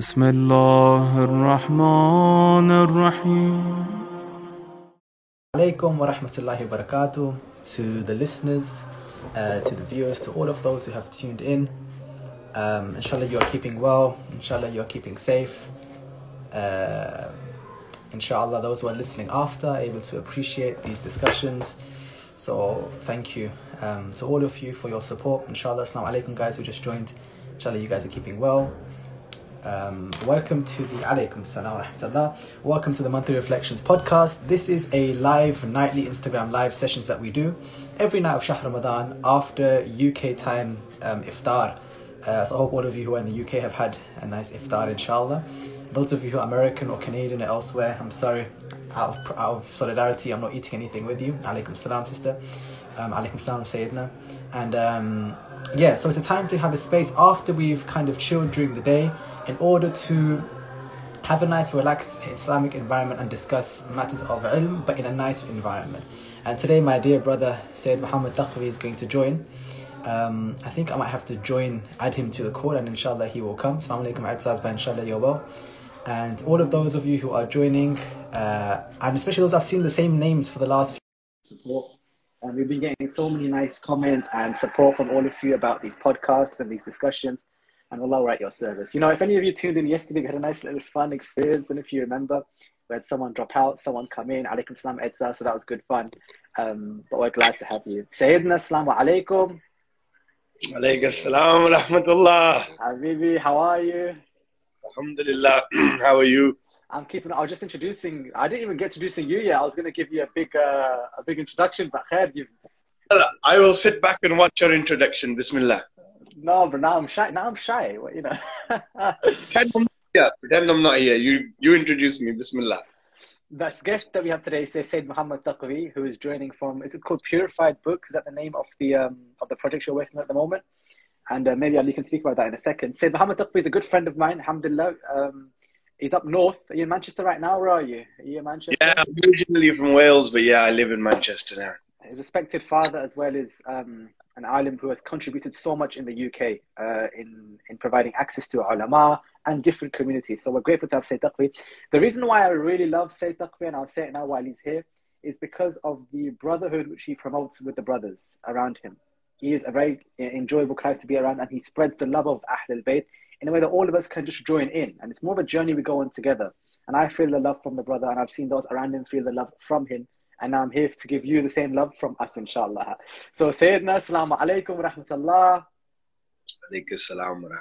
بسم الله الرحمن الرحيم alaikum wa rahmatullahi wa barakatuh to the listeners, uh, to the viewers, to all of those who have tuned in. Um, inshallah, you are keeping well. Inshallah, you are keeping safe. Uh, inshallah, those who are listening after are able to appreciate these discussions. So, thank you um, to all of you for your support. Inshallah, assalamu alaikum, guys who just joined. Inshallah, you guys are keeping well. Um, welcome to the Alaikum Salam Rahmatullah. Welcome to the Monthly Reflections podcast. This is a live nightly Instagram live sessions that we do every night of Shahr Ramadan after UK time um, iftar. Uh, so I hope all of you who are in the UK have had a nice iftar, inshallah. Those of you who are American or Canadian or elsewhere, I'm sorry. Out of, out of solidarity, I'm not eating anything with you. Alaikum Salam, sister. Um, alaikum Salam, Sayyidina. And um, yeah, so it's a time to have a space after we've kind of chilled during the day in order to have a nice relaxed Islamic environment and discuss matters of ilm but in a nice environment. And today my dear brother Sayyid Muhammad Taqwi is going to join. Um, I think I might have to join, add him to the call and inshallah he will come. Assalamu alaikum Adzaz, inshallah you're well. And all of those of you who are joining, uh, and especially those I've seen the same names for the last few support. And we've been getting so many nice comments and support from all of you about these podcasts and these discussions and Allah will at your service. You know, if any of you tuned in yesterday, we had a nice little fun experience. And if you remember, we had someone drop out, someone come in, alaikum salam edza, so that was good fun. Um, but we're glad to have you. Sayyidina, assalamu alaikum. Alaykum salam wa rahmatullah. Habibi, how are you? Alhamdulillah. how are you? I'm keeping. I was just introducing. I didn't even get to introducing you yet. I was going to give you a big, uh, a big introduction, but khair, you've. I will sit back and watch your introduction. Bismillah. No, but now I'm shy. Now I'm shy. What, you know. Pretend I'm not here. Pretend I'm not here. You you introduce me. Bismillah. The guest that we have today is Sayyid Muhammad Taqwi, who is joining from. Is it called Purified Books? Is that the name of the um, of the project you're working on at the moment? And uh, maybe Ali can speak about that in a second. Sayyid Muhammad Taqwi is a good friend of mine. Alhamdulillah. Um, he's up north. Are you in Manchester right now? Where are you? Are you in Manchester? Yeah, I'm originally from Wales, but yeah, I live in Manchester now. His respected father, as well as um, an alim who has contributed so much in the UK uh, in, in providing access to ulama and different communities. So we're grateful to have Sayyid Taqwi. The reason why I really love Sayyid Taqwi, and I'll say it now while he's here, is because of the brotherhood which he promotes with the brothers around him. He is a very enjoyable character to be around, and he spreads the love of Ahlul Bayt in a way that all of us can just join in. And it's more of a journey we go on together. And I feel the love from the brother, and I've seen those around him feel the love from him and I'm here to give you the same love from us, inshallah. So, Sayyidina, assalamu alaikum wa rahmatullah. Wa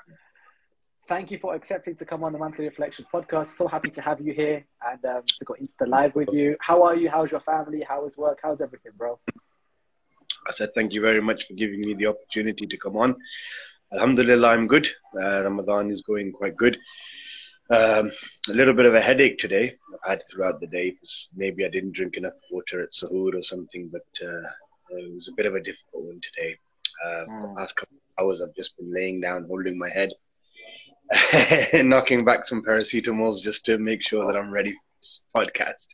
Thank you for accepting to come on the Monthly Reflections podcast. So happy to have you here and um, to go Insta live with you. How are you? How's your family? How is work? How's everything, bro? I said thank you very much for giving me the opportunity to come on. Alhamdulillah, I'm good. Uh, Ramadan is going quite good. Um, a little bit of a headache today. I've had throughout the day because maybe I didn't drink enough water at Sahur or something, but uh, it was a bit of a difficult one today. Uh, mm. The last couple of hours, I've just been laying down, holding my head, knocking back some paracetamols just to make sure that I'm ready for this podcast.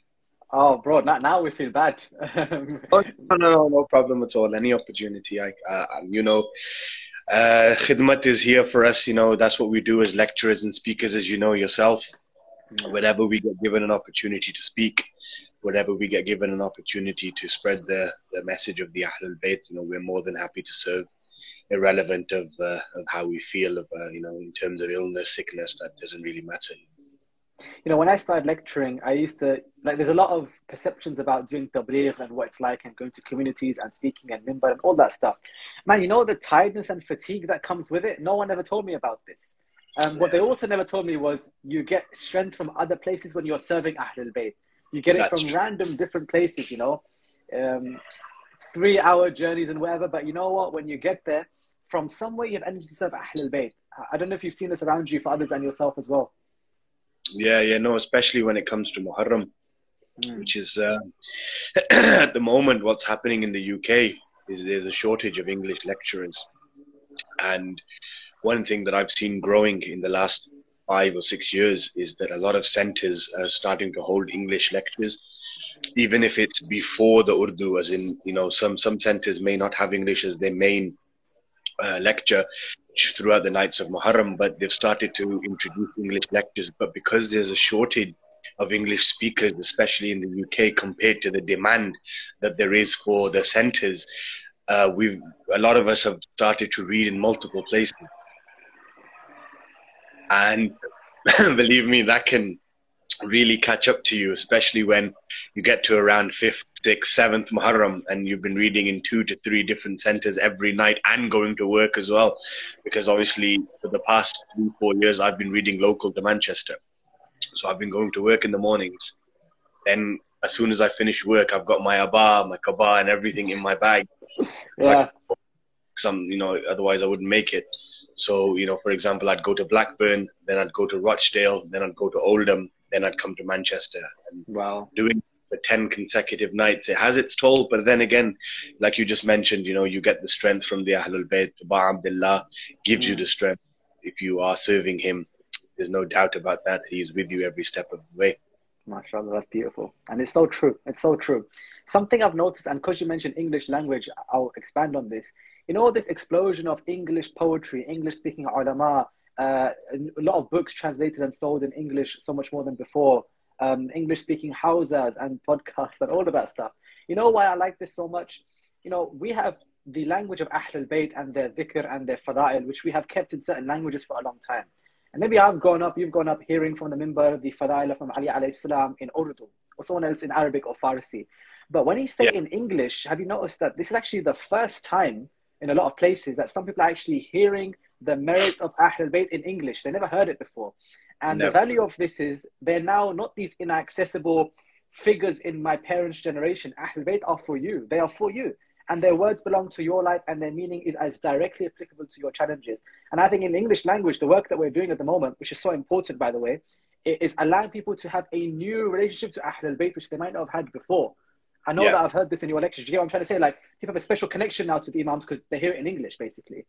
Oh, bro, now, now we feel bad. oh, no, no, no problem at all. Any opportunity, I, uh, you know, uh, khidmat is here for us. You know, that's what we do as lecturers and speakers, as you know yourself. Whenever we get given an opportunity to speak, whenever we get given an opportunity to spread the, the message of the Ahlul Bayt, you know, we're more than happy to serve, irrelevant of uh, of how we feel, of, uh, you know, in terms of illness, sickness, that doesn't really matter you know, when I started lecturing, I used to like. There's a lot of perceptions about doing tabligh and what it's like, and going to communities and speaking and mimbar and all that stuff. Man, you know the tiredness and fatigue that comes with it. No one ever told me about this. Um, yeah. What they also never told me was you get strength from other places when you're serving Ahlul Bayt. You get That's it from true. random different places. You know, um, three-hour journeys and whatever. But you know what? When you get there, from somewhere you have energy to serve Ahlul Bayt. I don't know if you've seen this around you for others and yourself as well. Yeah, yeah, no, especially when it comes to Muharram, mm. which is uh, at the moment what's happening in the UK is there's a shortage of English lecturers, and one thing that I've seen growing in the last five or six years is that a lot of centres are starting to hold English lectures, even if it's before the Urdu, as in you know some some centres may not have English as their main uh, lecture throughout the nights of Muharram, but they've started to introduce English lectures. But because there's a shortage of English speakers, especially in the UK, compared to the demand that there is for the centres, uh, we've a lot of us have started to read in multiple places, and believe me, that can really catch up to you, especially when you get to around fifth, sixth, seventh Muharram and you've been reading in two to three different centers every night and going to work as well. Because obviously, for the past three, four years, I've been reading local to Manchester. So I've been going to work in the mornings. Then, as soon as I finish work, I've got my abba, my kaba, and everything in my bag. Yeah. Some, you know, otherwise I wouldn't make it. So, you know, for example, I'd go to Blackburn, then I'd go to Rochdale, then I'd go to Oldham, then I'd come to Manchester. And Wow. doing for 10 consecutive nights, it has its toll. But then again, like you just mentioned, you know, you get the strength from the Ahlul Bayt. Ba Abdullah gives you mm. the strength if you are serving him. There's no doubt about that. He's with you every step of the way. MashaAllah, that's beautiful. And it's so true. It's so true. Something I've noticed, and because you mentioned English language, I'll expand on this. You know, this explosion of English poetry, English speaking ulama, uh, a lot of books translated and sold in English so much more than before, um, English speaking houses and podcasts and all of that stuff. You know why I like this so much? You know, we have the language of Ahlul Bayt and their dhikr and their fada'il, which we have kept in certain languages for a long time. And maybe I've grown up, you've grown up hearing from the mimbar the Fadail from Ali alayhi salam in Urdu, or someone else in Arabic or Farsi. But when you say Yeah. in English, have you noticed that this is actually the first time in a lot of places that some people are actually hearing the merits of Ahlul Bayt in English? They never heard it before. And the value of this is they're now not these inaccessible figures in my parents' generation. Ahlul Bayt are for you. They are for you. And their words belong to your life and their meaning is as directly applicable to your challenges. And I think in the English language, the work that we're doing at the moment, which is so important, by the way, is allowing people to have a new relationship to Ahlul Bayt, which they might not have had before. I know Yeah. that I've heard this in your lectures. Do you get what I'm trying to say? Like, people have a special connection now to the Imams because they hear it in English, basically.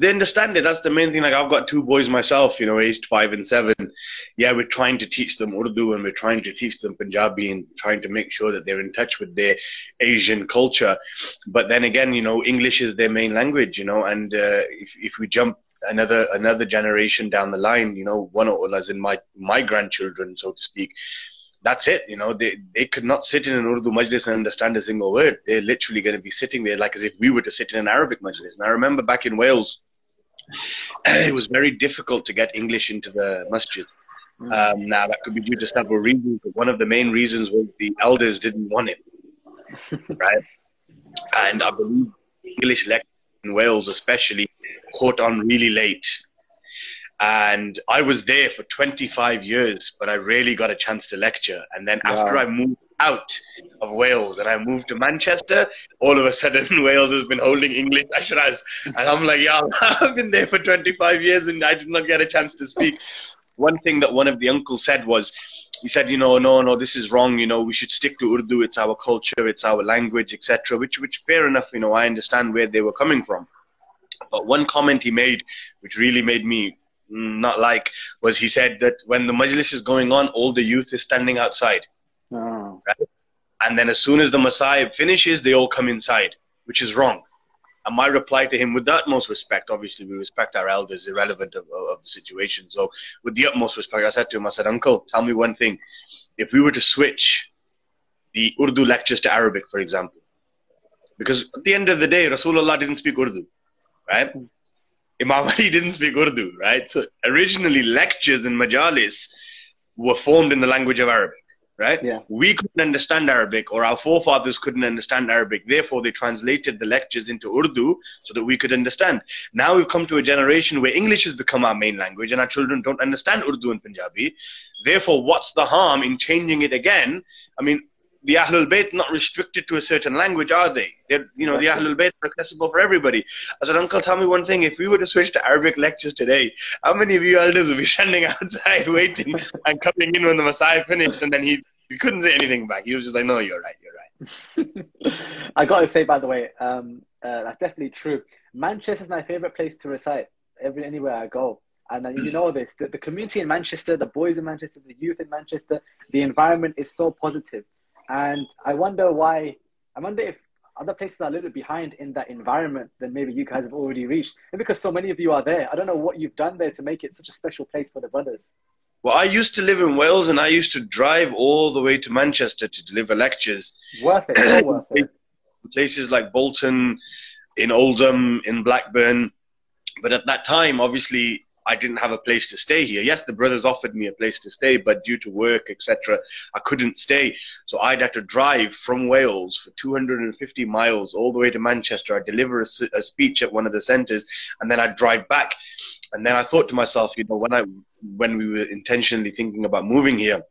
They understand it. That's the main thing. Like I've got two boys myself, you know, aged five and seven. Yeah, we're trying to teach them Urdu and we're trying to teach them Punjabi and trying to make sure that they're in touch with their Asian culture. But then again, you know, English is their main language, you know, and uh, if if we jump another another generation down the line, you know, one or as in my my grandchildren, so to speak. That's it, you know. They they could not sit in an Urdu majlis and understand a single word. They're literally going to be sitting there like as if we were to sit in an Arabic majlis. And I remember back in Wales, it was very difficult to get English into the masjid. Um, now that could be due to several reasons, but one of the main reasons was the elders didn't want it, right? And I believe English lectures in Wales, especially, caught on really late. And I was there for 25 years, but I rarely got a chance to lecture. And then after I moved out of Wales and I moved to Manchester, all of a sudden Wales has been holding English ashras. And I'm like, yeah, I've been there for 25 years and I did not get a chance to speak. One thing that one of the uncles said was, he said, you know, no, no, this is wrong. You know, we should stick to Urdu. It's our culture, it's our language, etc. Which, which, fair enough. You know, I understand where they were coming from. But one comment he made, which really made me Mm, not like, was he said that when the majlis is going on, all the youth is standing outside. Oh. And then as soon as the Messiah finishes, they all come inside, which is wrong. And my reply to him, with the utmost respect, obviously we respect our elders, irrelevant of, of, of the situation. So with the utmost respect, I said to him, I said, Uncle, tell me one thing. If we were to switch the Urdu lectures to Arabic, for example, because at the end of the day, Rasulullah didn't speak Urdu, right? Imam Ali didn't speak Urdu, right? So originally lectures in majalis were formed in the language of Arabic, right? Yeah. We couldn't understand Arabic, or our forefathers couldn't understand Arabic. Therefore, they translated the lectures into Urdu so that we could understand. Now we've come to a generation where English has become our main language, and our children don't understand Urdu and Punjabi. Therefore, what's the harm in changing it again? I mean, the Ahlul Bayt not restricted to a certain language, are they? They're, you know, the Ahlul Bayt are accessible for everybody. I said, Uncle, tell me one thing. If we were to switch to Arabic lectures today, how many of you elders would be standing outside waiting and coming in when the Messiah finished, and then he, he couldn't say anything back. He was just like, no, you're right, you're right. I got to say, by the way, um, uh, that's definitely true. Manchester is my favorite place to recite. Every anywhere I go, and uh, you know this. The, the community in Manchester, the boys in Manchester, the youth in Manchester, the environment is so positive, and I wonder why. I wonder if other places are a little bit behind in that environment than maybe you guys have already reached. And because so many of you are there, I don't know what you've done there to make it such a special place for the brothers. Well, I used to live in Wales and I used to drive all the way to Manchester to deliver lectures. Worth it, worth it. Places like Bolton, in Oldham, in Blackburn. But at that time, obviously, I didn't have a place to stay here. Yes, the brothers offered me a place to stay, but due to work, etc., I couldn't stay. So I'd have to drive from Wales for 250 miles all the way to Manchester. I'd deliver a, a speech at one of the centres, and then I'd drive back. And then I thought to myself, you know, when I when we were intentionally thinking about moving here,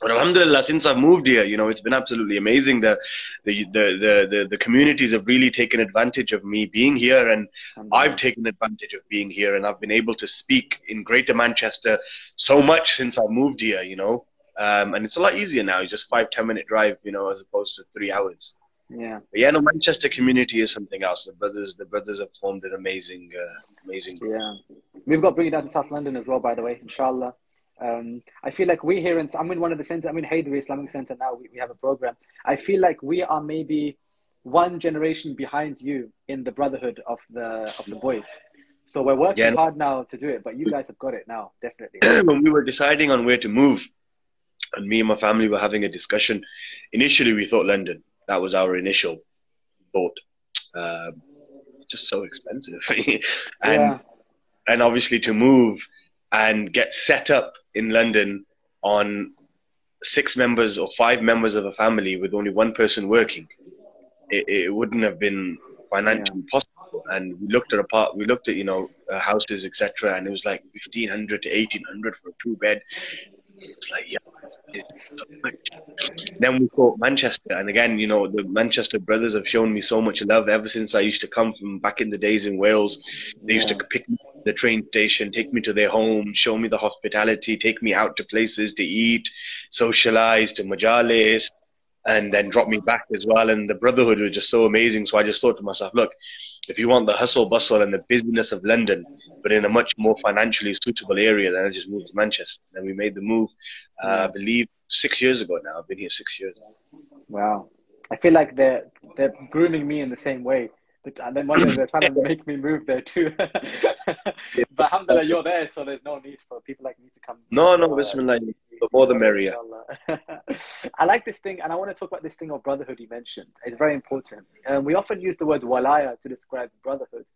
but alhamdulillah since i've moved here you know it's been absolutely amazing the the the the, the, the communities have really taken advantage of me being here and i've taken advantage of being here and i've been able to speak in greater manchester so much since i moved here you know. Um, and it's a lot easier now. It's just five ten minute drive you know as opposed to three hours. Yeah. But yeah no manchester community is something else. The brothers the brothers have formed an amazing uh, amazing group. yeah. We've got bring it down to south london as well by the way inshallah um, I feel like we here in I'm in one of the centers. I'm in Hayder Islamic Center now. We, we have a program. I feel like we are maybe one generation behind you in the brotherhood of the of the boys. So we're working yeah. hard now to do it, but you guys have got it now, definitely. when we were deciding on where to move, and me and my family were having a discussion, initially we thought London. That was our initial thought. Um, it's just so expensive, and yeah. and obviously to move and get set up in London on six members or five members of a family with only one person working, it, it wouldn't have been financially yeah. possible. And we looked at apart, we looked at you know uh, houses, etc., and it was like fifteen hundred to eighteen hundred for a two bed. It's like yeah, then we caught Manchester, and again, you know, the Manchester brothers have shown me so much love ever since I used to come from back in the days in Wales. They used yeah. to pick me at the train station, take me to their home, show me the hospitality, take me out to places to eat, socialize, to majalis, and then drop me back as well. And the brotherhood was just so amazing. So I just thought to myself, look, if you want the hustle bustle and the busyness of London, but in a much more financially suitable area, then I just moved to Manchester. Then we made the move, uh, I believe, six years ago now. I've been here six years. Wow. I feel like they're, they're grooming me in the same way. But and then one day they're trying to make me move there too. but alhamdulillah, you're there, so there's no need for people like me to come. No, no, bismillah. The more the merrier. I like this thing, and I want to talk about this thing of brotherhood you mentioned. It's very important. Um, we often use the word walaya to describe brotherhood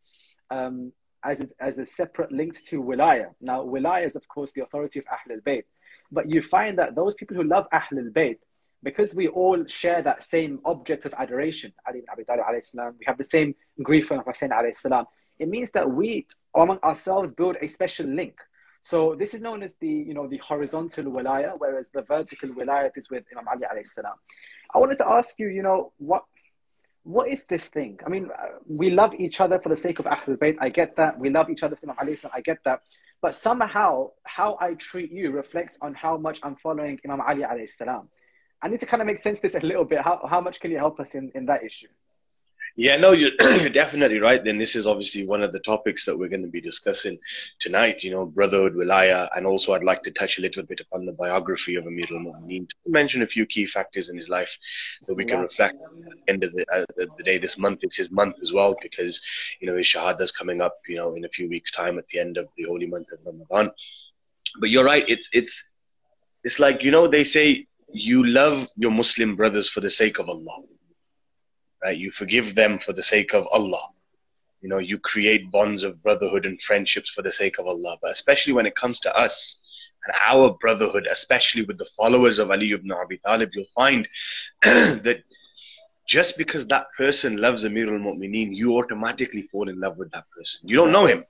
um, as, a, as a separate link to wilaya. Now, wilaya is, of course, the authority of Ahl al Bayt. But you find that those people who love Ahl al Bayt, because we all share that same object of adoration, Ali ibn Abi Talib salam, we have the same grief from Hussein salam, it means that we among ourselves build a special link. So this is known as the, you know, the horizontal wilaya, whereas the vertical wilaya is with Imam Ali salam. I wanted to ask you, you know, what what is this thing? I mean, we love each other for the sake of Ahlul Bayt. I get that. We love each other for Imam Ali. I get that. But somehow, how I treat you reflects on how much I'm following Imam Ali alayhi salam. I need to kind of make sense of this a little bit. How, how much can you help us in, in that issue? Yeah, no, you're, you're definitely right. Then this is obviously one of the topics that we're going to be discussing tonight. You know, brotherhood, wilaya, and also I'd like to touch a little bit upon the biography of Amir al-Mu'mineen to mention a few key factors in his life that we can reflect at the end of the, uh, the, day. This month is his month as well because you know his shahada is coming up. You know, in a few weeks' time at the end of the holy month of Ramadan. But you're right. It's it's it's like you know they say you love your Muslim brothers for the sake of Allah right? You forgive them for the sake of Allah. You know, you create bonds of brotherhood and friendships for the sake of Allah. But especially when it comes to us and our brotherhood, especially with the followers of Ali ibn Abi Talib, you'll find that just because that person loves Amir al-Mu'mineen, you automatically fall in love with that person. You don't know him.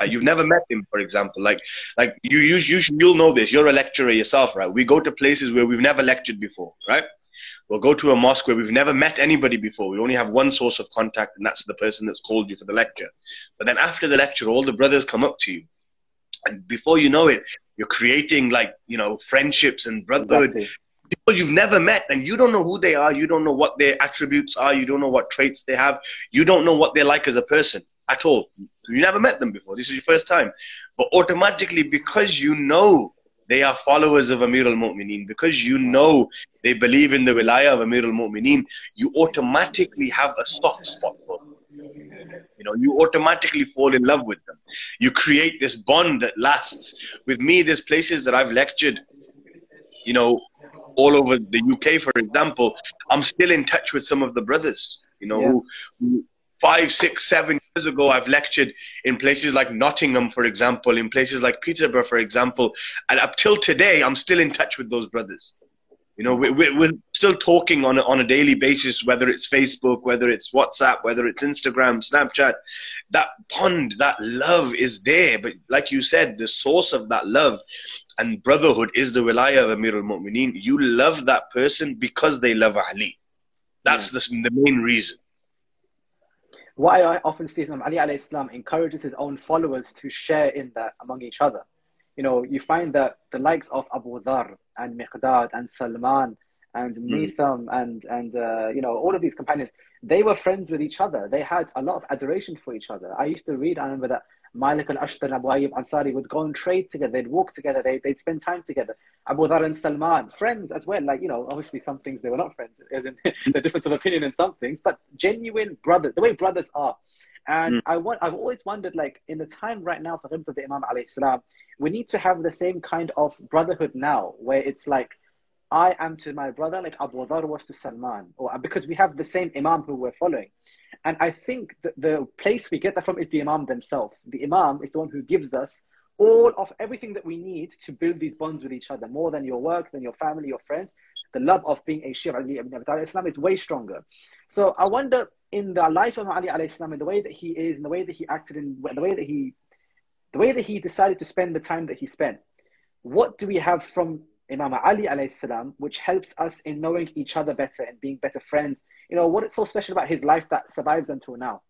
Uh, you've never met him, for example. Like, like you, you, you, you'll know this. You're a lecturer yourself, right? We go to places where we've never lectured before, right? We'll go to a mosque where we've never met anybody before. We only have one source of contact, and that's the person that's called you for the lecture. But then after the lecture, all the brothers come up to you. And before you know it, you're creating like, you know, friendships and brotherhood. Exactly. People you've never met and you don't know who they are. You don't know what their attributes are. You don't know what traits they have. You don't know what they're like as a person at all. You never met them before. This is your first time. But automatically, because you know they are followers of Amir al-Mu'mineen. Because you know they believe in the wilayah of Amir al-Mu'mineen, you automatically have a soft spot for them. You know, you automatically fall in love with them. You create this bond that lasts. With me, there's places that I've lectured, you know, all over the UK, for example. I'm still in touch with some of the brothers, you know, Yeah. who, who five, six, seven years ago, I've lectured in places like Nottingham, for example, in places like Peterborough, for example. And up till today, I'm still in touch with those brothers. You know, we, we, we're still talking on a, on a daily basis, whether it's Facebook, whether it's WhatsApp, whether it's Instagram, Snapchat. That bond, that love is there. But like you said, the source of that love and brotherhood is the wilayah of Amir al-Mu'mineen. You love that person because they love Ali. That's the, the main reason. Why I often see Imam Ali alayhi salam encourages his own followers to share in that among each other. You know, you find that the likes of Abu Dhar and Miqdad and Salman and Mitham and and uh, you know all of these companions, they were friends with each other. They had a lot of adoration for each other. I used to read. I remember that Malik al-Ashtar and Abu Ayyub Ansari would go and trade together. They'd walk together. They, they'd spend time together. Abu Dhar and Salman, friends as well. Like, you know, obviously some things they were not friends, as in the difference of opinion in some things, but genuine brothers, the way brothers are. And Mm. I want, I've always wondered, like, in the time right now for Ghibta the Imam alayhi salam, we need to have the same kind of brotherhood now, where it's like, I am to my brother like Abu Dhar was to Salman, or because we have the same Imam who we're following. And I think that the place we get that from is the Imam themselves. The Imam is the one who gives us all of everything that we need to build these bonds with each other, more than your work, than your family, your friends. The love of being a Shia Ali ibn Abi Talib Islam is way stronger. So I wonder in the life of Ali alayhi salam, in the way that he is, in the way that he acted, in the way that he, the way that he decided to spend the time that he spent, what do we have from Imam Ali alayhi which helps us in knowing each other better and being better friends? You know, what is so special about his life that survives until now?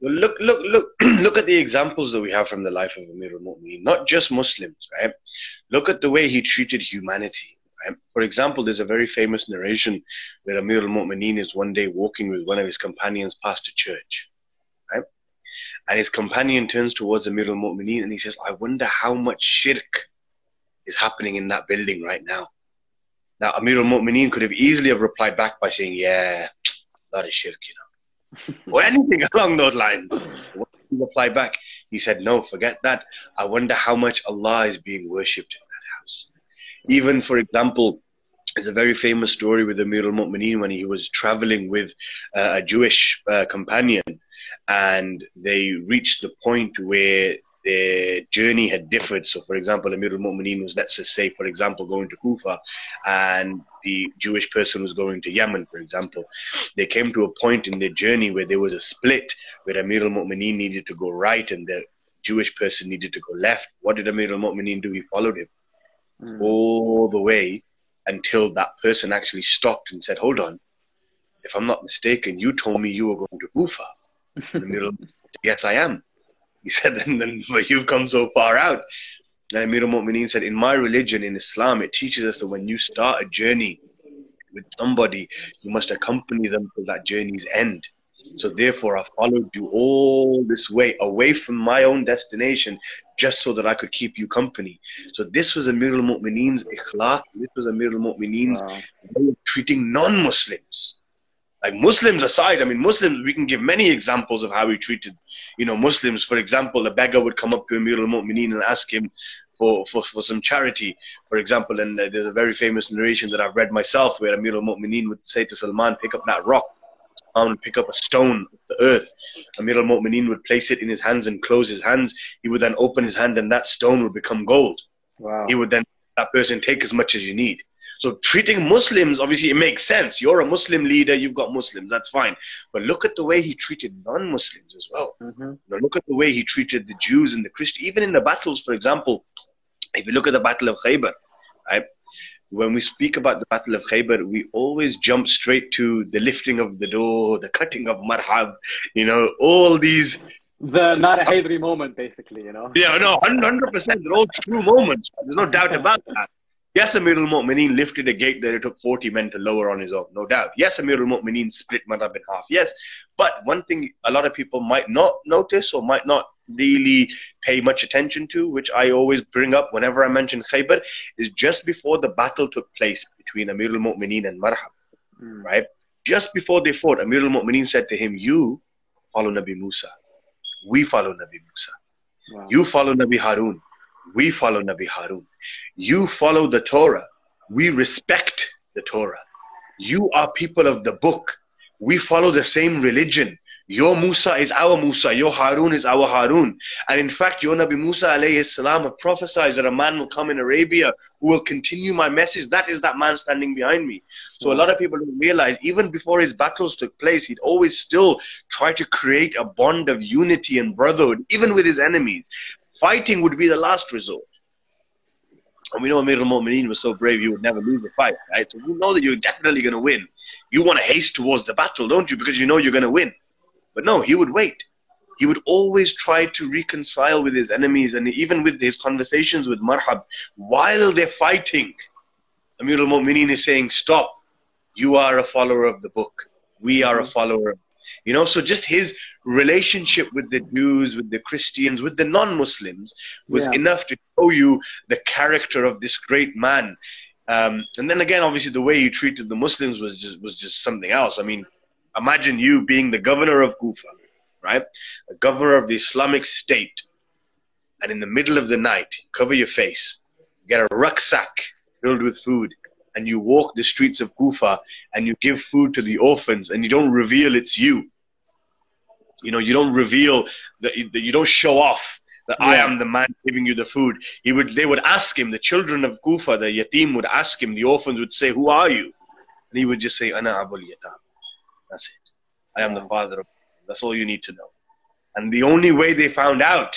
Well, look, look, look, look at the examples that we have from the life of Amir al-Mu'mineen. Not just Muslims, right? Look at the way he treated humanity. Right? For example, there's a very famous narration where Amir al-Mu'mineen is one day walking with one of his companions past a church, right? And his companion turns towards Amir al-Mu'mineen and he says, "I wonder how much shirk is happening in that building right now." Now, Amir al-Mu'mineen could have easily have replied back by saying, "Yeah, lot of shirk, you know." or anything along those lines. What did he reply back? He said, No, forget that. I wonder how much Allah is being worshipped in that house. Even, for example, there's a very famous story with Amir al Mu'mineen when he was traveling with uh, a Jewish uh, companion and they reached the point where their journey had differed. So, for example, Amir al Mu'mineen was, let's just say, for example, going to Kufa and the Jewish person was going to Yemen, for example they came to a point in their journey where there was a split where Amir al Mu'mineen needed to go right and the Jewish person needed to go left. What did Amir al Mu'mineen do? He followed him Mm. all the way until that person actually stopped and said, Hold on, if I'm not mistaken, you told me you were going to Kufa. Amir al Yes, I am. He said, Then, then but you've come so far out. And Amir al Mu'mineen said, In my religion, in Islam, it teaches us that when you start a journey with somebody, you must accompany them to that journey's end. So therefore, I followed you all this way away from my own destination, just so that I could keep you company. So this was Amir al-Mu'mineen's akhlaq. This was Amir al-Mu'mineen's Wow. way of treating non-Muslims. Like Muslims aside, I mean, Muslims, we can give many examples of how he treated, you know, Muslims. For example, a beggar would come up to Amir al-Mu'mineen and ask him for, for, for some charity, for example. And there's a very famous narration that I've read myself where Amir al-Mu'mineen would say to Salman, pick up that rock. Would pick up a stone of the earth. Amir al-Mu'mineen would place it in his hands and close his hands. He would then open his hand and that stone would become gold Wow. he would then that person take as much as you need. So treating Muslims, obviously, it makes sense. You're a Muslim leader, you've got Muslims, that's fine. But look at the way he treated non-Muslims as well. hmm You know, look at the way he treated the Jews and the Christians. Even in the battles, for example, if you look at the Battle of Khaybar, right? When we speak about the Battle of Khaybar, we always jump straight to the lifting of the door, the cutting of marhab, you know, all these The not a Haydri moment, basically, you know. yeah, no, hundred percent. They're all true moments. There's no doubt about that. Yes, Amir al-Mu'mineen lifted a gate that it took 40 men to lower on his own, no doubt. Yes, Amir al-Mu'mineen split Marhab in half. Yes, but one thing a lot of people might not notice or might not really pay much attention to, which I always bring up whenever I mention Khaybar, is just before the battle took place between Amir al-Mu'mineen and Marhab, Mm. right? Just before they fought, Amir al-Mu'mineen said to him, you follow Nabi Musa. We follow Nabi Musa. Wow. You follow Nabi Harun. We follow Nabi Harun. You follow the Torah. We respect the Torah. You are people of the book. We follow the same religion. Your Musa is our Musa. Your Harun is our Harun. And in fact, your Nabi Musa alayhi salam prophesied that a man will come in Arabia who will continue my message. That is that man standing behind me. So a lot of people don't realize, even before his battles took place, he'd always still try to create a bond of unity and brotherhood, even with his enemies. Fighting would be the last resort. And we know Amir al-Mu'mineen was so brave he would never lose a fight, right? So we know that you're definitely going to win. You want to haste towards the battle, don't you? Because you know you're going to win. But no, he would wait. He would always try to reconcile with his enemies and even with his conversations with Marhab. While they're fighting, Amir al-Mu'mineen is saying, stop. You are a follower of the book. We are a follower of you know, so just his relationship with the Jews, with the Christians, with the non-Muslims was Yeah. enough to show you the character of this great man. Um, and then again, obviously, the way he treated the Muslims was just was just something else. I mean, imagine you being the governor of Kufa, right? The governor of the Islamic State, and in the middle of the night, cover your face, get a rucksack filled with food, and you walk the streets of Kufa and you give food to the orphans, and you don't reveal it's you. You know, you don't reveal that you, that you don't show off that I am the man giving you the food. He would, they would ask him, the children of Kufa, the yatim would ask him, the orphans would say, "Who are you?" And he would just say, "Ana Abul Yatam." That's it. I am the father of. That's all you need to know. And the only way they found out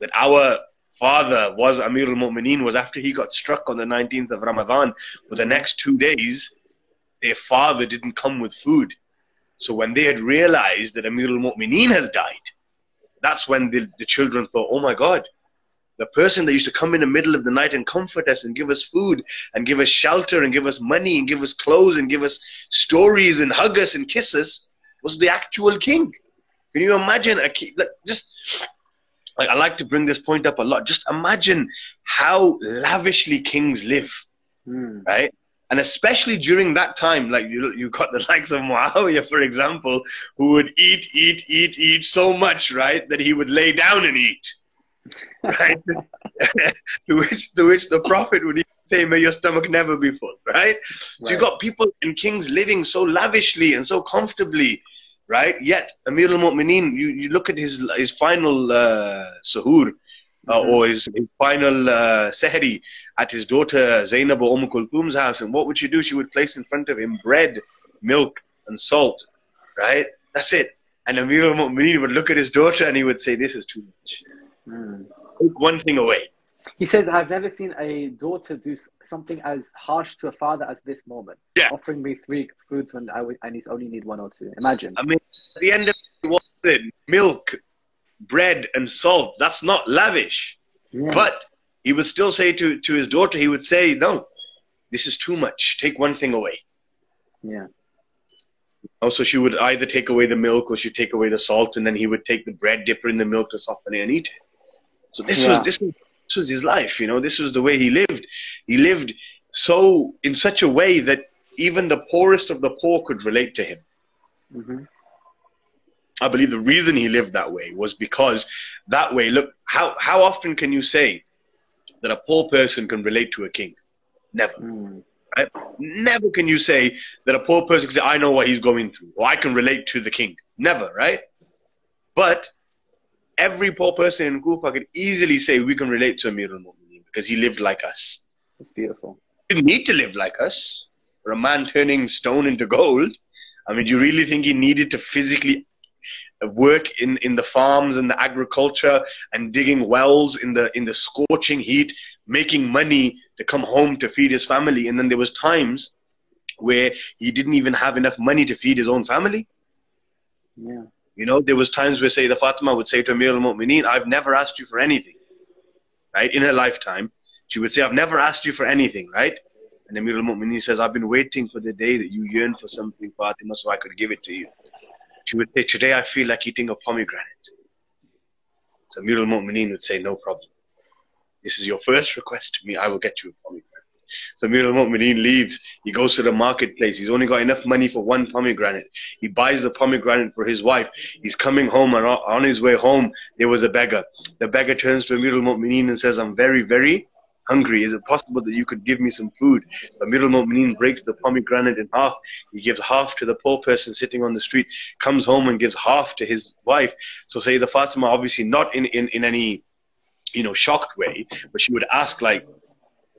that our father was Amir al-Mu'mineen was after he got struck on the 19th of Ramadan. For the next two days, their father didn't come with food. So when they had realized that Amir al-Mu'mineen has died, that's when the, the children thought, oh my God, the person that used to come in the middle of the night and comfort us and give us food and give us shelter and give us money and give us clothes and give us stories and hug us and kiss us was the actual king. Can you imagine a king? Like, just like I like to bring this point up a lot. Just imagine how lavishly kings live, Mm. right? And especially during that time, like you, you got the likes of Muawiyah, for example, who would eat, eat, eat, eat so much, right, that he would lay down and eat, right? to which, to which the Prophet would say, "May your stomach never be full," right? So you got people and kings living so lavishly and so comfortably, right? Yet Amir al-Mu'mineen, you, you look at his his final uh, suhoor, uh, Mhm. or his, his final uh, sehri at his daughter Zainab or Umm Kulthum's house, and what would she do? She would place in front of him bread, milk, and salt, right? That's it. And Amir al-Mu'mineen would look at his daughter and he would say, "This is too much. Mm. Take one thing away." He says, I've never seen a daughter do something as harsh to a father as this moment. Yeah. Offering me three foods when I, would, I need, only need one or two. Imagine. I mean, at the end of is it? Milk, bread, and salt. That's not lavish. Yeah. But he would still say to, to his daughter, he would say, No, this is too much. Take one thing away. yeah. Oh, also, she would either take away the milk or she'd take away the salt, and then he would take the bread, dip it in the milk to soften it, and eat it. So this Yeah. was this was was his life, you know. This was the way he lived. He lived so in such a way that even the poorest of the poor could relate to him. hmm I believe the reason he lived that way was because that way, look, how, how often can you say that a poor person can relate to a king? Never. Mm. Right? Never can you say that a poor person can say, I know what he's going through, or I can relate to the king. Never, right? But every poor person in Kufa could easily say, we can relate to Amir al-Mu'mineen because he lived like us. It's beautiful. He didn't need to live like us. For a man turning stone into gold, I mean, do you really think he needed to physically uh, work in, in the farms and the agriculture and digging wells in the in the scorching heat, making money to come home to feed his family? And then there was times where he didn't even have enough money to feed his own family. Yeah. You know, there was times where Sayyidah Fatima would say to Amir al-Mu'mineen, I've never asked you for anything, right? In her lifetime, she would say, I've never asked you for anything, right? And Amir al-Mu'mineen says, I've been waiting for the day that you yearn for something, Fatima, so I could give it to you. She would say, today I feel like eating a pomegranate. So Amir al-Mu'mineen would say, no problem. This is your first request to me. I will get you a pomegranate. So Amir al-Mu'mineen leaves. He goes to the marketplace. He's only got enough money for one pomegranate. He buys the pomegranate for his wife. He's coming home and on his way home, there was a beggar. The beggar turns to Amir al-Mu'mineen and says, I'm very, very hungry. Is it possible that you could give me some food? So Amir al-Mu'mineen breaks the pomegranate in half. He gives half to the poor person sitting on the street, comes home and gives half to his wife. So Sayyidah Fatima, obviously not in, in, in any, you know, shocked way, but she would ask like,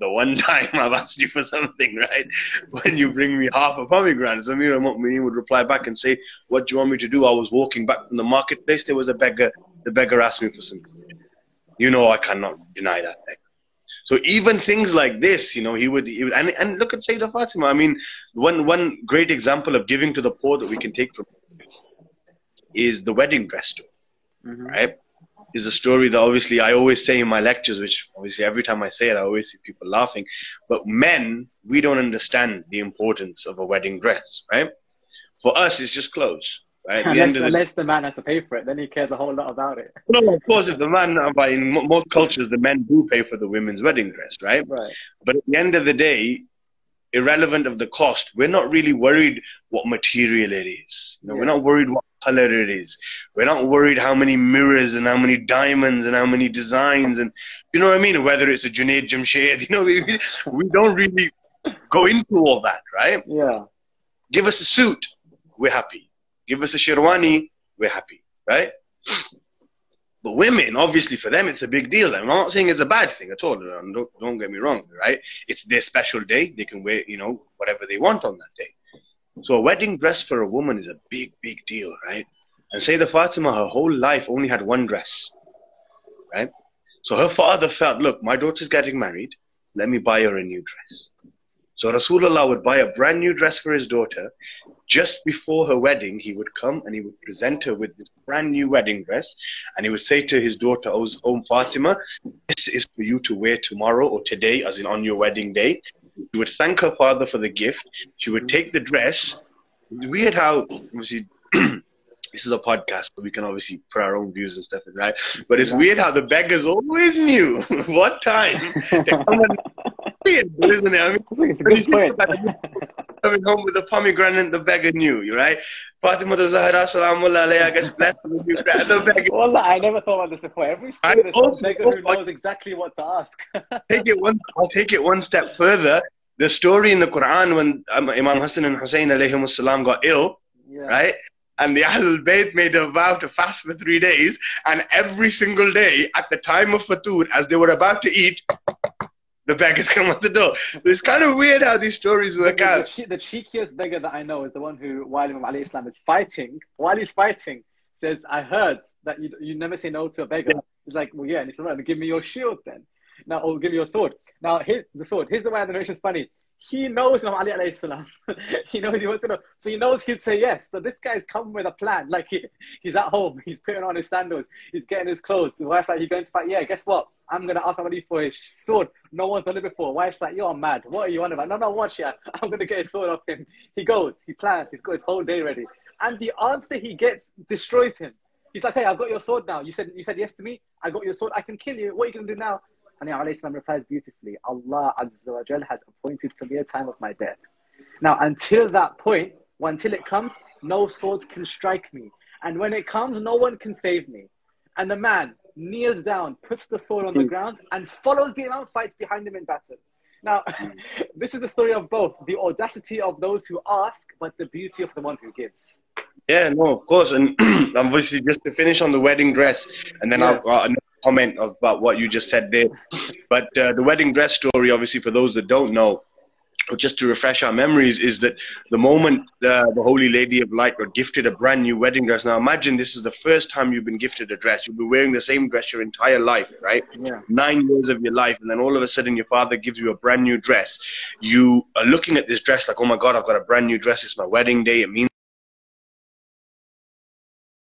the one time I've asked you for something, right? When you bring me half a pomegranate. So Amir al-Mu'mineen would reply back and say, what do you want me to do? I was walking back from the marketplace. There was a beggar. The beggar asked me for some food. You know I cannot deny that beggar. So even things like this, you know, he would, he would and, and look at Sayyidah Fatima. I mean, one, one great example of giving to the poor that we can take from is the wedding dress story, mm-hmm. right? Is a story that obviously I always say in my lectures, which obviously every time I say it, I always see people laughing. But men, we don't understand the importance of a wedding dress, right? For us, it's just clothes. Right? Unless, the, unless the man has to pay for it, then he cares a whole lot about it. No, of course, if the man, uh, but in most cultures, the men do pay for the women's wedding dress, right? Right. But at the end of the day, irrelevant of the cost, we're not really worried what material it is. You know, yeah. We're not worried what color it is. We're not worried how many mirrors and how many diamonds and how many designs and you know what I mean. Whether it's a Junaid Jamshed, you know, we, we don't really go into all that, right? Yeah. Give us a suit, we're happy Give us a sherwani, we're happy, right? But women, obviously, for them, it's a big deal. I'm not saying it's a bad thing at all. Don't, don't get me wrong, right? It's their special day. They can wear, you know, whatever they want on that day. So a wedding dress for a woman is a big, big deal, right? And Sayyidah Fatima, her whole life only had one dress, right? So her father felt, look, my daughter's getting married. Let me buy her a new dress. So Rasulullah would buy a brand new dress for his daughter. Just before her wedding, he would come and he would present her with this brand new wedding dress. And he would say to his daughter, Oh, Umm Fatima, this is for you to wear tomorrow or today, as in on your wedding day. She would thank her father for the gift. She would take the dress. It's weird how, obviously, this is a podcast, so we can obviously put our own views and stuff in, right? But it's weird how the beggars always knew what time to come and isn't it? I mean, it's a good point. Coming home with a pomegranate, and the beggar knew, you right? Fatima the Zahra, salamullah alayha, gets blessed with you, the beggar. Wallah, I never thought about this before. Every story there's also, beggar who knows exactly what to ask. take it one, I'll take it one step further. The story in the Quran when um, Imam Hassan and Hussein alayhim salam got ill, yeah. right? and the Ahlul Bayt made a vow to fast for three days, and every single day at the time of Fatur, as they were about to eat, the beggars come at the door. It's kind of weird how these stories work the, out. The, the, cheekiest beggar that I know is the one who, while Imam Ali Islam is fighting, while he's fighting, says, I heard that you, you never say no to a beggar. Yeah. He's like, well, yeah. And he's like, give me your shield then. Now, or give me your sword. Now, here's the sword. Here's the way the narration is funny he knows Imam Ali alayhi salam. he knows he wants to know. So he knows he'd say yes. So this guy's come with a plan. Like he, he's at home, he's putting on his sandals, he's getting his clothes. The wife's like, you going to fight? Yeah, guess what? I'm gonna ask somebody for his sword. No one's done it before. Wife's like, you're mad. What are you on about? No, no, watch ya. I'm gonna get his sword off him. He goes, he plans, he's got his whole day ready. And the answer he gets destroys him. He's like, hey, I've got your sword now. You said you said yes to me. I got your sword. I can kill you. What are you gonna do now? And alayhi replies beautifully, Allah Azza wa Jal has appointed for me a time of my death. Now, until that point, until it comes, no sword can strike me. And when it comes, no one can save me. And the man kneels down, puts the sword on the hmm. ground, and follows the Imam, fights behind him in battle. Now, this is the story of both the audacity of those who ask, but the beauty of the one who gives. Yeah, no, of course. And obviously, just to finish on the wedding dress, and then yeah. I've got a comment about what you just said there. But uh, the wedding dress story, obviously, for those that don't know, just to refresh our memories, is that the moment uh, the Holy Lady of Light got gifted a brand new wedding dress. Now, imagine this is the first time you've been gifted a dress. You've been wearing the same dress your entire life, right? Yeah. Nine years of your life, and then all of a sudden your father gives you a brand new dress. You are looking at this dress like, oh my God, I've got a brand new dress. It's my wedding day. It means.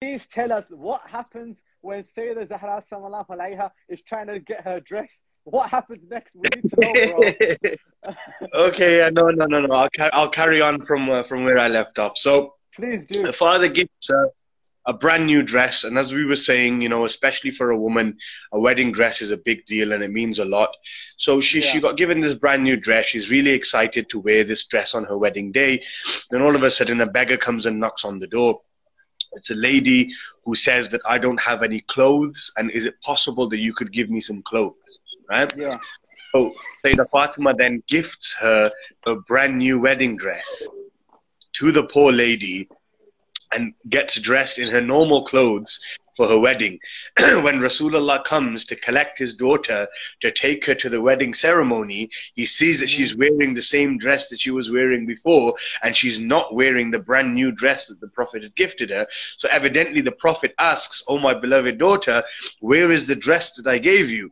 Please tell us what happens when Sayyidah Zahra alayha is trying to get her dress. What happens next? We need to know, bro. okay, yeah, no, no, no, no. I'll, I'll carry on from uh, from where I left off. So, please do. The father gives her a brand new dress. And as we were saying, you know, especially for a woman, a wedding dress is a big deal and it means a lot. So she, Yeah. she got given this brand new dress. She's really excited to wear this dress on her wedding day. Then all of a sudden, a beggar comes and knocks on the door. It's a lady who says that I don't have any clothes, and is it possible that you could give me some clothes? Right? Yeah. So Sayyidah Fatima then gifts her a brand new wedding dress to the poor lady and gets dressed in her normal clothes for her wedding. when Rasulullah comes to collect his daughter to take her to the wedding ceremony, he sees that she's wearing the same dress that she was wearing before, and she's not wearing the brand new dress that the Prophet had gifted her. So evidently the Prophet asks, Oh my beloved daughter, where is the dress that I gave you?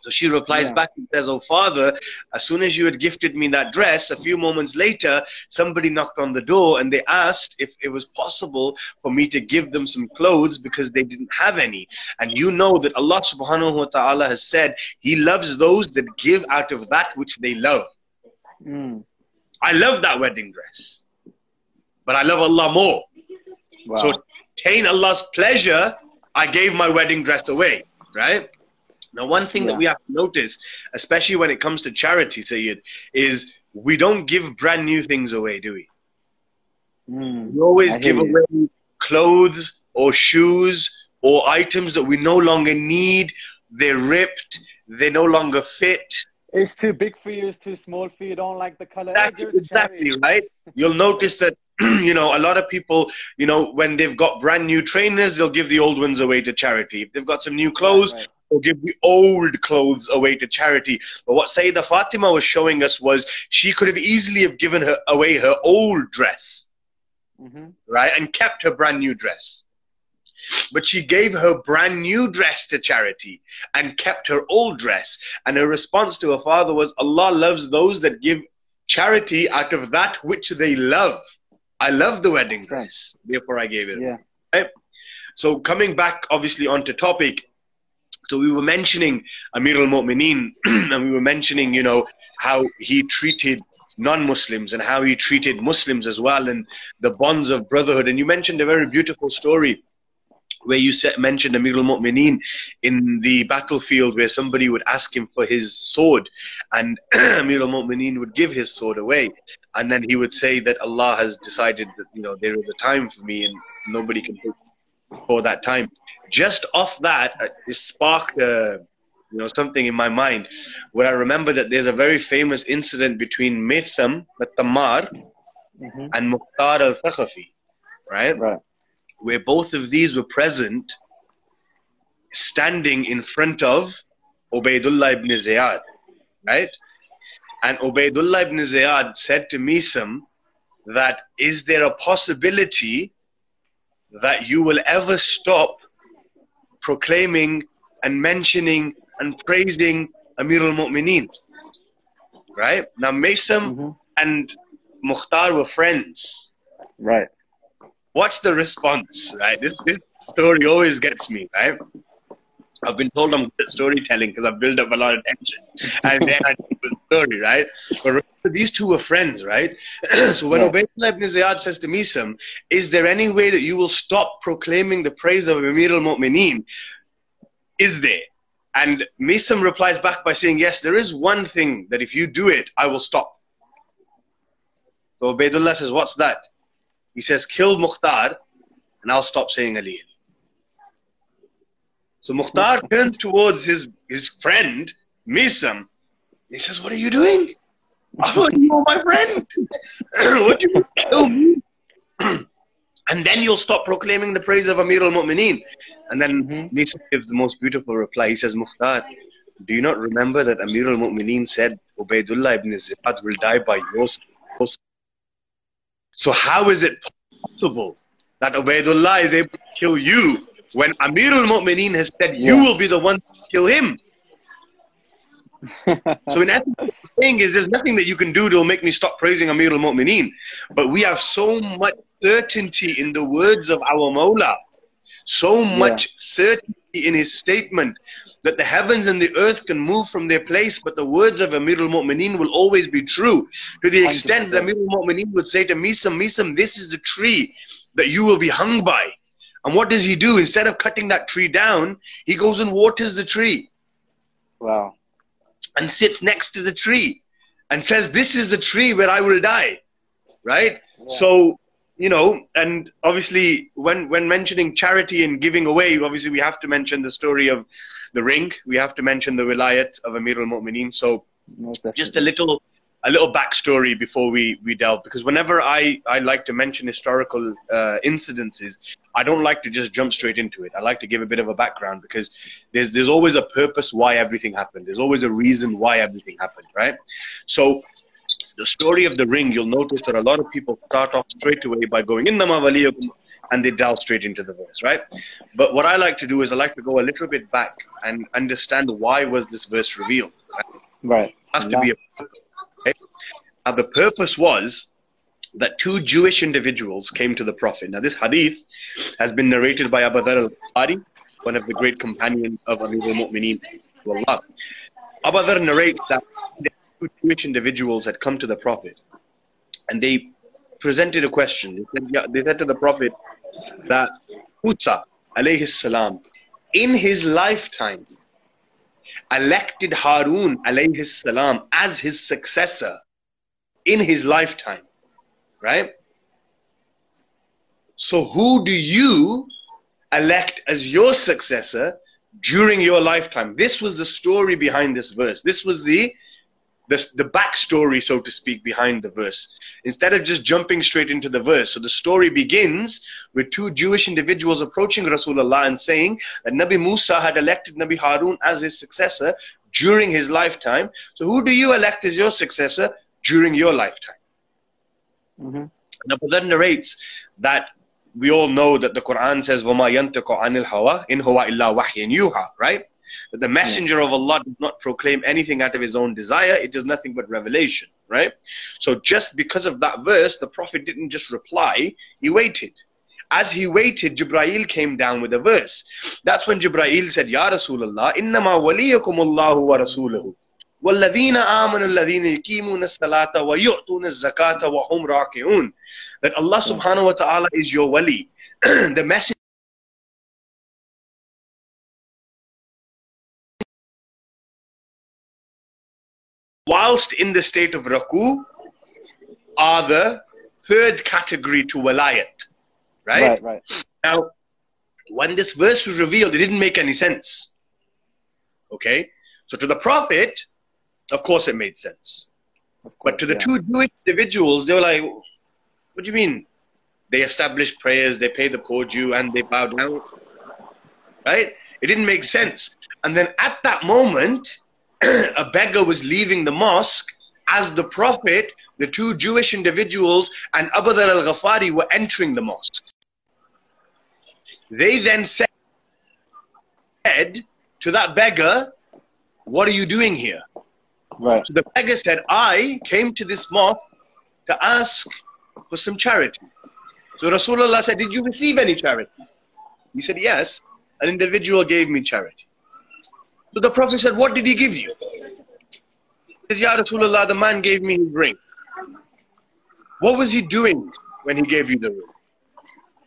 So she replies Yeah. back and says, Oh, father, as soon as you had gifted me that dress, a few moments later, somebody knocked on the door and they asked if it was possible for me to give them some clothes because they didn't have any. And you know that Allah subhanahu wa ta'ala has said, He loves those that give out of that which they love. Mm. I love that wedding dress, but I love Allah more. Wow. So, to attain Allah's pleasure, I gave my wedding dress away, right? Now, one thing that we have to notice, especially when it comes to charity, Sayyid, is we don't give brand new things away, do we? Mm. We always I hear give you. away clothes or shoes or items that we no longer need. They're ripped, they no longer fit. It's too big for you. It's too small for you. Don't like the color. Exactly, Hey, give it to charity. exactly right. You'll notice that you know a lot of people, you know, when they've got brand new trainers, they'll give the old ones away to charity. If they've got some new clothes, Right, they'll give the old clothes away to charity. But what Sayyidah Fatima was showing us was she could have easily have given her away her old dress, right. Mhm. right, and kept her brand new dress. But she gave her brand new dress to charity and kept her old dress. And her response to her father was, Allah loves those that give charity out of that which they love. I love the wedding dress, therefore I gave it. Yeah. So coming back obviously onto topic, so we were mentioning Amir al-Mu'mineen and we were mentioning, you know, how he treated non-Muslims and how he treated Muslims as well and the bonds of brotherhood. And you mentioned a very beautiful story where you mentioned Amir al-Mu'mineen in the battlefield where somebody would ask him for his sword and Amir al-Mu'mineen would give his sword away. And then he would say that Allah has decided that, you know, there is a time for me and nobody can take for that time. Just off that, uh, it sparked, uh, you know, something in my mind where I remember that there's a very famous incident between the Tamar, Mhm. and Mukhtar al-Thaqafi, right? Right. Where both of these were present, standing in front of Ubaidullah ibn Ziyad, right? And Ubaidullah ibn Ziyad said to Misam that, is there a possibility that you will ever stop proclaiming and mentioning and praising Amir al-Mu'mineen? Right? Now, Misam Mhm. and Mukhtar were friends. Right. What's the response? Right? This, this story always gets me, right? I've been told I'm good at storytelling because I've built up a lot of tension. And then I story, right? But remember, these two were friends, right? so when Yeah. Ubaydullah ibn Ziyad says to Misam, is there any way that you will stop proclaiming the praise of Amir al-Mu'mineen? Is there? And Misam replies back by saying, yes, there is one thing that if you do it, I will stop. So Ubaydullah says, what's that? He says, kill Mukhtar and I'll stop saying Ali. So Mukhtar turns towards his, his friend, Misam. He says, What are you doing? I thought you were my friend. what do you kill me? and then you'll stop proclaiming the praise of Amir al Mu'mineen. And then Mhm. Misam gives the most beautiful reply. He says, Mukhtar, do you not remember that Amir al Mu'mineen said, Ubaidullah ibn Ziyad will die by your side?" So how is it possible that Ubaidullah is able to kill you when Amir al-Mu'mineen has said you will be the one to kill him? So in essence, what I'm saying is there's nothing that you can do to make me stop praising Amir al-Mu'mineen. But we have so much certainty in the words of our Mawla, so much certainty in his statement that the heavens and the earth can move from their place, but the words of Amir al-Mu'mineen will always be true. To the extent that 100%. Amir al-Mu'mineen would say to Misam, Misam, this is the tree that you will be hung by. And what does he do? Instead of cutting that tree down, he goes and waters the tree Wow. And sits next to the tree and says, This is the tree where I will die. Right? Yeah. So, you know, and obviously when when mentioning charity and giving away, obviously we have to mention the story of the ring. We have to mention the wilayat of Amir al-Mu'mineen. So Most just a little a little backstory before we we delve because whenever i i like to mention historical uh, incidences i don't like to just jump straight into it i like to give a bit of a background because there's there's always a purpose why everything happened there's always a reason why everything happened right so the story of the ring you'll notice that a lot of people start off straight away by going in and they delve straight into the verse right but what i like to do is i like to go a little bit back and understand why was this verse revealed right? right. has to be a purpose. Okay? Now, the purpose was that two Jewish individuals came to the Prophet. Now, this hadith has been narrated by Abu Dhar al-Ghifari, one of the great companions of Amir al-Mu'mineen. Allah. Abu Dhar narrates that two Jewish individuals had come to the Prophet and they presented a question. They said, yeah, they said to the Prophet that Musa, alayhi salam, in his lifetime, elected Harun alayhi salam as his successor in his lifetime. Right? So who do you elect as your successor during your lifetime? This was the story behind this verse. This was the the, the backstory, so to speak, behind the verse. Instead of just jumping straight into the verse. So the story begins with two Jewish individuals approaching Rasulullah and saying that Nabi Musa had elected Nabi Harun as his successor during his lifetime. So who do you elect as your successor during your lifetime? hmm Now, but that narrates that we all know that the Quran says, وَمَا يَنْتِقُ عَنِ الْهَوَىٰ إِنْ هُوَ إِلَّا وَحْيٌ يُوحَىٰ Right? That the messenger of Allah does not proclaim anything out of his own desire. It is nothing but revelation. Right? So just because of that verse, the Prophet didn't just reply. He waited. As he waited, Jibreel came down with a verse. That's when Jibreel said, Ya Rasulullah, إِنَّمَا وَلِيَكُمُ اللَّهُ وَرَسُولُهُ وَالَّذِينَ آمَنُوا الَّذِينَ يُقِيمُونَ الصَّلَاةَ وَيُؤْتُونَ الزَّكَاةَ وَهُمْ رَاكِعُونَ That Allah subhanahu wa ta'ala is your wali, the message. whilst in the state of ruku are the third category to walayat right? right right now when this verse was revealed it didn't make any sense okay so to the prophet of course it made sense. Of But to the course, two Jewish individuals, they were like, what do you mean? They establish prayers, they pay the poor due, and they bow down. Right? It didn't make sense. And then at that moment, a beggar was leaving the mosque as the Prophet, the two Jewish individuals, and Abu Dhar al Ghifari were entering the mosque. They then said to that beggar, What are you doing here? Right. So the beggar said, I came to this mosque to ask for some charity. So Rasulullah said, Did you receive any charity? He said, Yes. An individual gave me charity. So the Prophet said, What did he give you? He said, Ya Rasulullah, the man gave me his ring. What was he doing when he gave you the ring?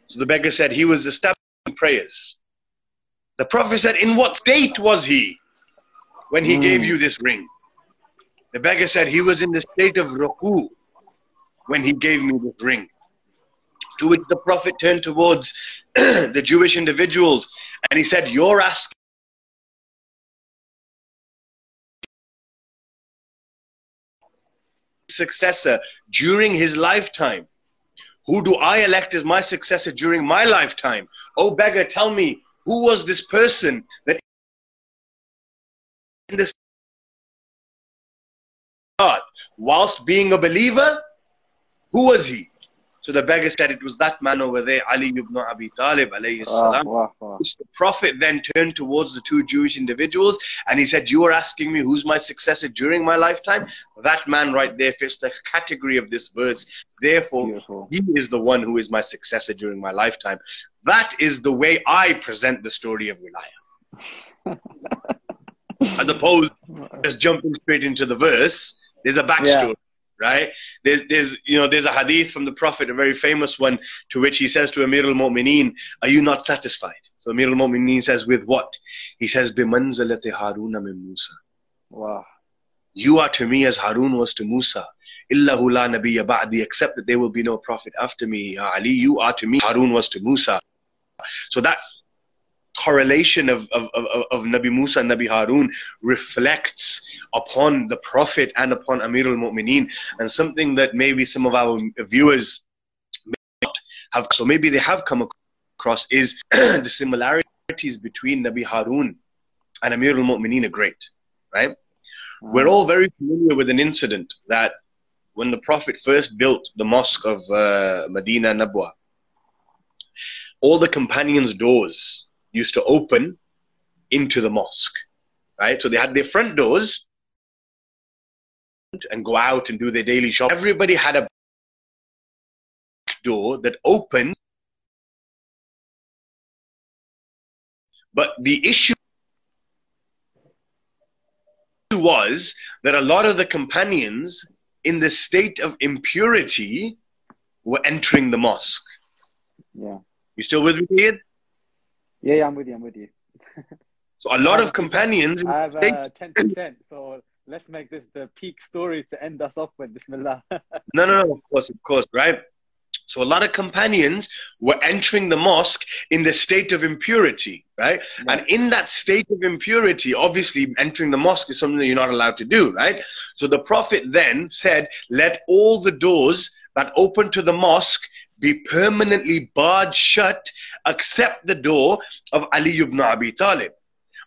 So the beggar said, He was establishing prayers. The Prophet said, In what state was he when he Mm. gave you this ring? The beggar said he was in the state of ruku when he gave me this ring. To which the Prophet turned towards the Jewish individuals and he said, You're asking successor during his lifetime. Who do I elect as my successor during my lifetime? Oh beggar, tell me, who was this person that in this God, whilst being a believer, who was he? So the beggar said it was that man over there, Ali ibn Abi Talib alayhi Wow, salam. wow, wow. The Prophet then turned towards the two Jewish individuals and he said, You are asking me who's my successor during my lifetime? That man right there fits the category of this verse. Therefore, Beautiful. he is the one who is my successor during my lifetime. That is the way I present the story of Wilaya. As opposed to just jumping straight into the verse, there's a backstory. right? There's, there's, you know, there's a hadith from the Prophet, a very famous one, to which he says to Amir al-Mu'mineen, are you not satisfied? So Amir al-Mu'mineen says, with what? He says, بِمَنْزَلَةِ هَارُونَ مِن Musa. Wow. You are to me as Harun was to Musa. إِلَّهُ لَا نَبِيَّ بَعْدِي Except that there will be no prophet after me. Ya Ali, you are to me, Harun was to Musa. So that correlation of, of, of, of Nabi Musa and Nabi Harun reflects upon the Prophet and upon Amir al-Mu'mineen and something that maybe some of our viewers have, so maybe they have come across is the similarities between Nabi Harun and Amir al-Mu'mineen are great, right? We're all very familiar with an incident that when the Prophet first built the mosque of uh, Medina Nabwa, all the companions' doors used to open into the mosque, right? So they had their front doors and go out and do their daily shop. Everybody had a back door that opened, but the issue was that a lot of the companions in the state of impurity were entering the mosque. Yeah. You still with me, Ian? Yeah, yeah, I'm with you. I'm with you. So a lot of companions I have uh, 10%, so let's make this the peak story to end us off with. Bismillah. No, no, no, of course, of course, right? So a lot of companions were entering the mosque in the state of impurity, right? And in that state of impurity, obviously entering the mosque is something that you're not allowed to do, right? So the Prophet then said, let all the doors that open to the mosque be permanently barred shut except the door of Ali ibn Abi Talib.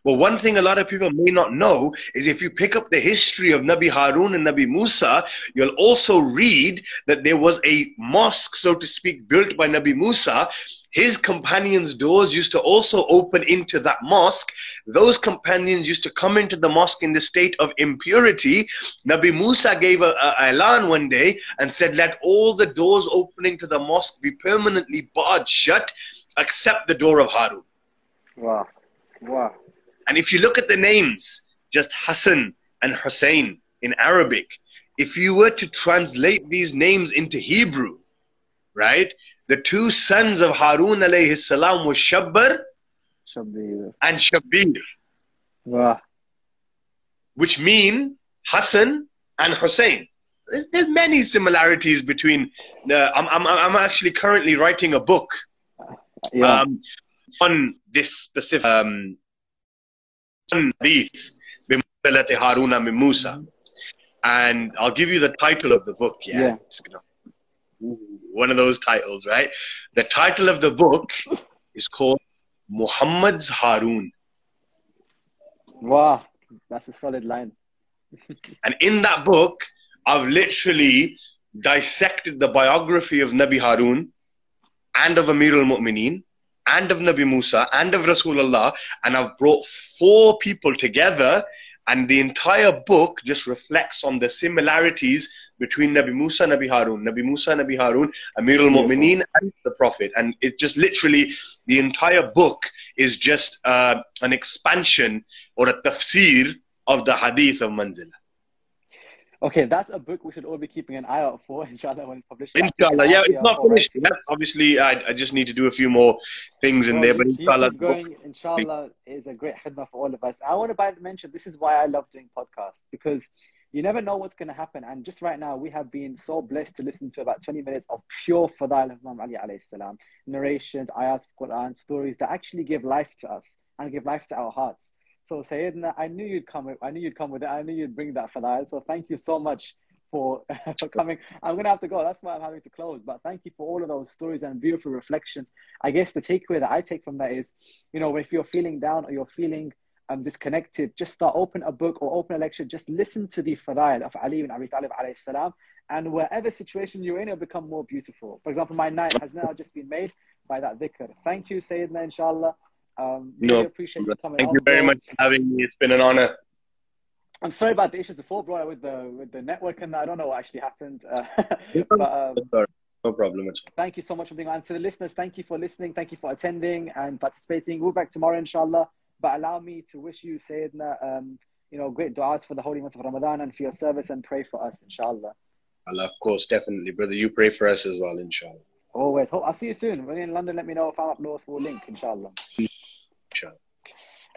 But one thing a lot of people may not know is if you pick up the history of Nabi Harun and Nabi Musa, you'll also read that there was a mosque, so to speak, built by Nabi Musa. His companions' doors used to also open into that mosque. Those companions used to come into the mosque in the state of impurity. Nabi Musa gave a, a elan one day and said, Let all the doors opening to the mosque be permanently barred shut except the door of Harun. wow. Wow. And if you look at the names, just Hassan and Hussein in Arabic, if you were to translate these names into Hebrew, right? The two sons of Harun alayhi salam were Shabbar Shabir. and Shabir. Wow. Which mean Hassan and Hussein. There's, there's many similarities between. Uh, I'm, I'm, I'm actually currently writing a book yeah. um, on this specific um, Musa. Mm-hmm. And I'll give you the title of the book. Yeah. yeah. Ooh, one of those titles, right? The title of the book is called Muhammad's Harun. Wow. That's a solid line. And in that book, I've literally dissected the biography of Nabi Harun and of Amir al-Mu'mineen and of Nabi Musa and of Rasulullah and I've brought four people together and the entire book just reflects on the similarities between Nabi Musa, Nabi Harun, Nabi Musa, Nabi Harun, Amir al-Mu'mineen and the Prophet. And it just literally, the entire book is just uh, an expansion or a tafsir of the hadith of Manzila. Okay, that's a book we should all be keeping an eye out for, inshallah, when it's published. Inshallah, yeah, it's not finished yet. Obviously, I, I just need to do a few more things in Well, there, but inshallah, going. Inshallah is a great khidmah for all of us. I want to by mention this is why I love doing podcasts because you never know what's going to happen. And just right now, we have been so blessed to listen to about 20 minutes of pure fadail of Imam Ali alayhi salam, narrations, ayat of Quran, stories that actually give life to us and give life to our hearts. So Sayyidina, I knew you'd come with, I knew you'd come with it. I knew you'd bring that fadail. So thank you so much for, for coming. I'm going to have to go. That's why I'm having to close. But thank you for all of those stories and beautiful reflections. I guess the takeaway that I take from that is, you know, if you're feeling down or you're feeling um, disconnected, just start open a book or open a lecture. Just listen to the fadail of Ali ibn Abi Talib alayhi salam. And wherever situation you're in, it'll become more beautiful. For example, my night has now just been made by that dhikr. Thank you, Sayyidina, inshallah. Um, really No appreciate you coming thank on, you very bro. much for having me. It's been an honor. I'm sorry about the issues before, bro, with the with the network and. I don't know what actually happened. Uh, but um, Sorry, no problem thank you so much for being on. To the listeners, thank you for listening. Thank you for attending and participating. We'll be back tomorrow, inshallah. But allow me to wish you, Sayyidina, um, you know, great du'as for the holy month of Ramadan and for your service and pray for us, inshallah. Allah, of course, definitely, brother. You pray for us as well, inshallah. Always. Hope I'll see you soon. When you're in London, let me know if I'm up north. We'll link, inshallah. Inshallah.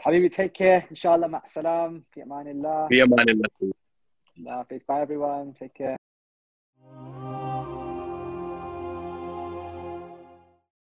Habibi, take care. Inshallah. Ma'asalam. Fi amanillah. Fi amanillah. Allah Hafiz. Bye, everyone. Take care.